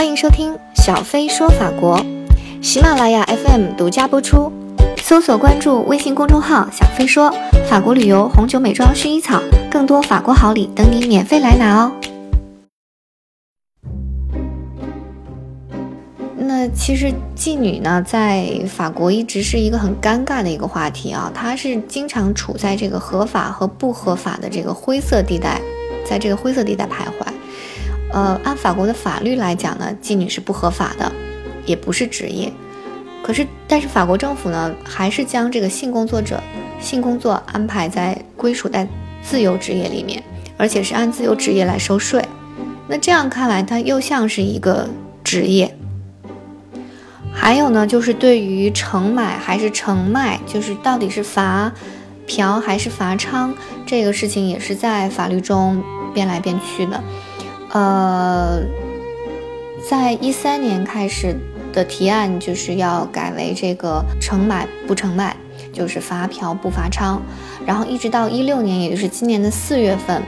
欢迎收听小飞说法国，喜马拉雅 FM 独家播出。搜索关注微信公众号“小飞说法国旅游、红酒、美妆、薰衣草”，更多法国好礼等你免费来拿哦。那其实妓女呢，在法国一直是一个很尴尬的一个话题啊，它是经常处在这个合法和不合法的这个灰色地带，在这个灰色地带徘徊。呃，按法国的法律来讲呢，妓女是不合法的，也不是职业。可是，但是法国政府呢，还是将这个性工作者、性工作安排在归属在自由职业里面，而且是按自由职业来收税。那这样看来，它又像是一个职业。还有呢，就是对于承买还是承卖，就是到底是罚嫖还是罚娼，这个事情也是在法律中变来变去的。呃，在一三年开始的提案就是要改为这个成买不成卖，就是罚嫖不罚娼，然后一直到一六年，也就是今年的四月份，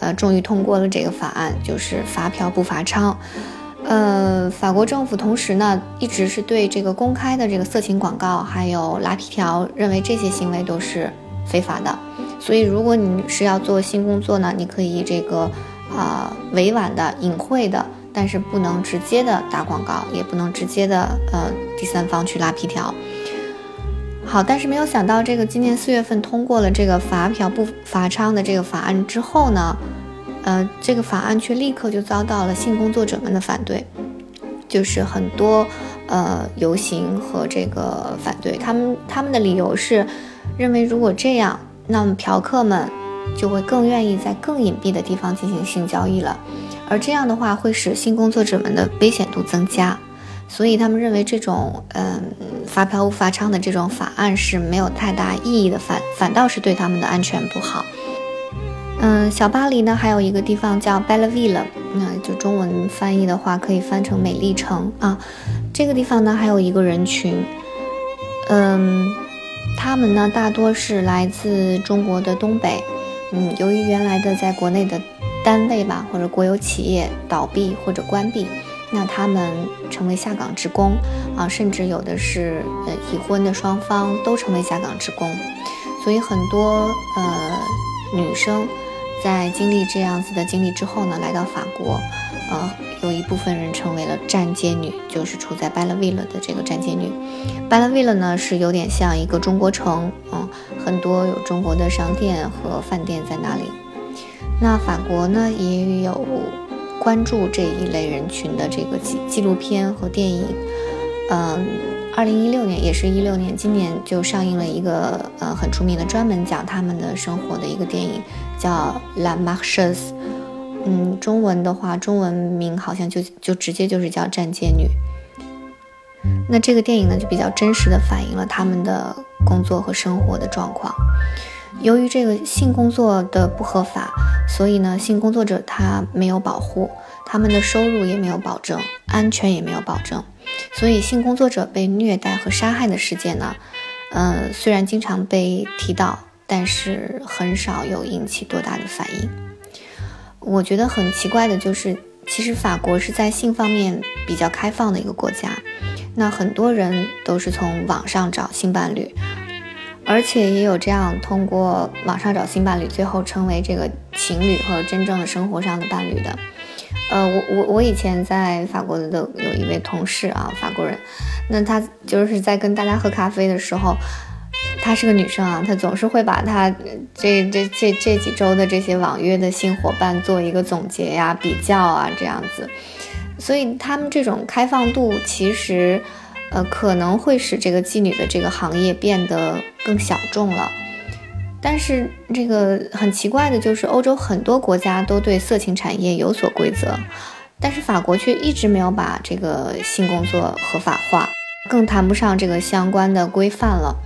呃，终于通过了这个法案，就是罚嫖不罚娼。呃，法国政府同时呢，一直是对这个公开的这个色情广告还有拉皮条，认为这些行为都是非法的。所以，如果你是要做性工作呢，你可以这个。啊，委婉的、隐晦的，但是不能直接的打广告，也不能直接的呃第三方去拉皮条。好，但是没有想到，这个今年四月份通过了这个罚嫖不罚娼的这个法案之后呢，呃，这个法案却立刻就遭到了性工作者们的反对，就是很多呃游行和这个反对，他们他们的理由是认为如果这样，那么嫖客们。就会更愿意在更隐蔽的地方进行性交易了，而这样的话会使性工作者们的危险度增加，所以他们认为这种嗯发票不罚娼的这种法案是没有太大意义的，反反倒是对他们的安全不好。嗯，小巴黎呢还有一个地方叫 Belleville，那就中文翻译的话可以翻成美丽城啊。这个地方呢还有一个人群，嗯，他们呢大多是来自中国的东北。嗯，由于原来的在国内的单位吧，或者国有企业倒闭或者关闭，那他们成为下岗职工啊，甚至有的是呃已婚的双方都成为下岗职工，所以很多呃女生在经历这样子的经历之后呢，来到法国，呃，有一部分人成为了站街女，就是处在 Belleville 的这个站街女。Belleville 呢是有点像一个中国城，嗯。很多有中国的商店和饭店在那里。那法国呢也有关注这一类人群的这个纪纪录片和电影。嗯，二零一六年也是一六年，今年就上映了一个呃很出名的专门讲他们的生活的一个电影，叫《La m a r c h e s》。嗯，中文的话，中文名好像就就直接就是叫《站街女》。那这个电影呢，就比较真实的反映了他们的。工作和生活的状况，由于这个性工作的不合法，所以呢，性工作者他没有保护，他们的收入也没有保证，安全也没有保证，所以性工作者被虐待和杀害的事件呢，呃，虽然经常被提到，但是很少有引起多大的反应。我觉得很奇怪的就是，其实法国是在性方面比较开放的一个国家，那很多人都是从网上找性伴侣。而且也有这样通过网上找新伴侣，最后成为这个情侣和真正的生活上的伴侣的。呃，我我我以前在法国的有一位同事啊，法国人，那他就是在跟大家喝咖啡的时候，她是个女生啊，她总是会把她这这这这几周的这些网约的新伙伴做一个总结呀、比较啊这样子。所以他们这种开放度其实。呃，可能会使这个妓女的这个行业变得更小众了。但是这个很奇怪的就是，欧洲很多国家都对色情产业有所规则，但是法国却一直没有把这个性工作合法化，更谈不上这个相关的规范了。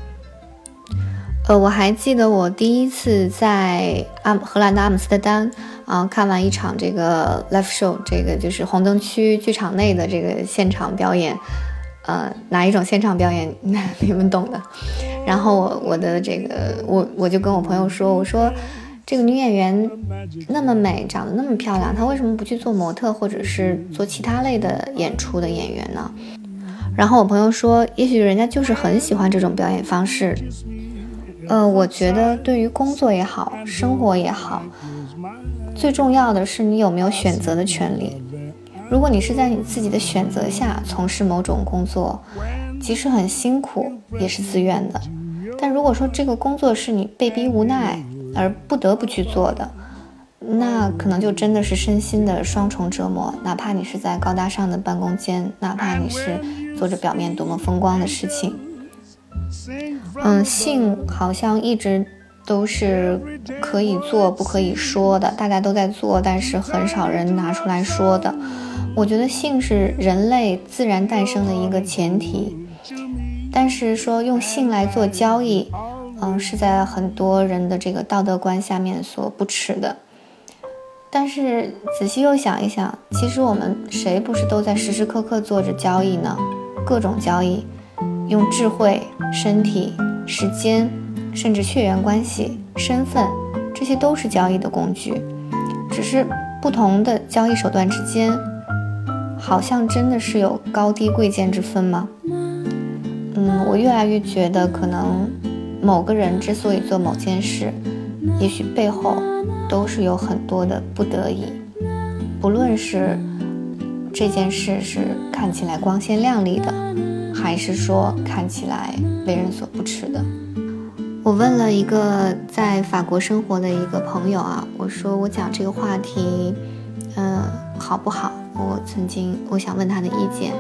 呃，我还记得我第一次在阿荷兰的阿姆斯特丹啊看完一场这个 live show，这个就是红灯区剧场内的这个现场表演。呃，哪一种现场表演，你们懂的。然后我我的这个，我我就跟我朋友说，我说这个女演员那么美，长得那么漂亮，她为什么不去做模特或者是做其他类的演出的演员呢？然后我朋友说，也许人家就是很喜欢这种表演方式。呃，我觉得对于工作也好，生活也好，最重要的是你有没有选择的权利。如果你是在你自己的选择下从事某种工作，即使很辛苦，也是自愿的。但如果说这个工作是你被逼无奈而不得不去做的，那可能就真的是身心的双重折磨。哪怕你是在高大上的办公间，哪怕你是做着表面多么风光的事情。嗯，性好像一直都是可以做不可以说的，大家都在做，但是很少人拿出来说的。我觉得性是人类自然诞生的一个前提，但是说用性来做交易，嗯，是在很多人的这个道德观下面所不耻的。但是仔细又想一想，其实我们谁不是都在时时刻刻做着交易呢？各种交易。用智慧、身体、时间，甚至血缘关系、身份，这些都是交易的工具。只是不同的交易手段之间，好像真的是有高低贵贱之分吗？嗯，我越来越觉得，可能某个人之所以做某件事，也许背后都是有很多的不得已。不论是这件事是看起来光鲜亮丽的。还是说看起来为人所不齿的。我问了一个在法国生活的一个朋友啊，我说我讲这个话题，嗯，好不好？我曾经我想问他的意见，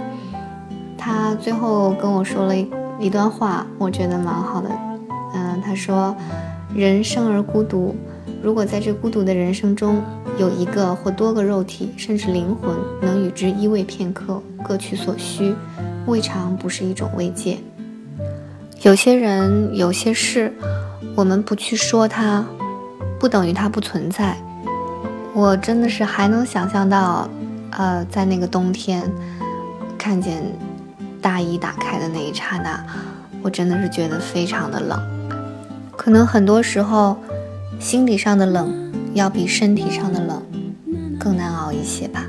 他最后跟我说了一段话，我觉得蛮好的。嗯，他说，人生而孤独，如果在这孤独的人生中有一个或多个肉体，甚至灵魂，能与之依偎片刻，各取所需。未尝不是一种慰藉。有些人，有些事，我们不去说它，不等于它不存在。我真的是还能想象到，呃，在那个冬天，看见大衣打开的那一刹那，我真的是觉得非常的冷。可能很多时候，心理上的冷，要比身体上的冷更难熬一些吧。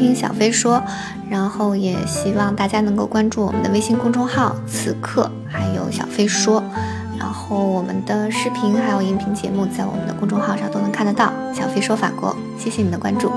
听小飞说，然后也希望大家能够关注我们的微信公众号，此刻还有小飞说，然后我们的视频还有音频节目在我们的公众号上都能看得到，小飞说法国，谢谢你的关注。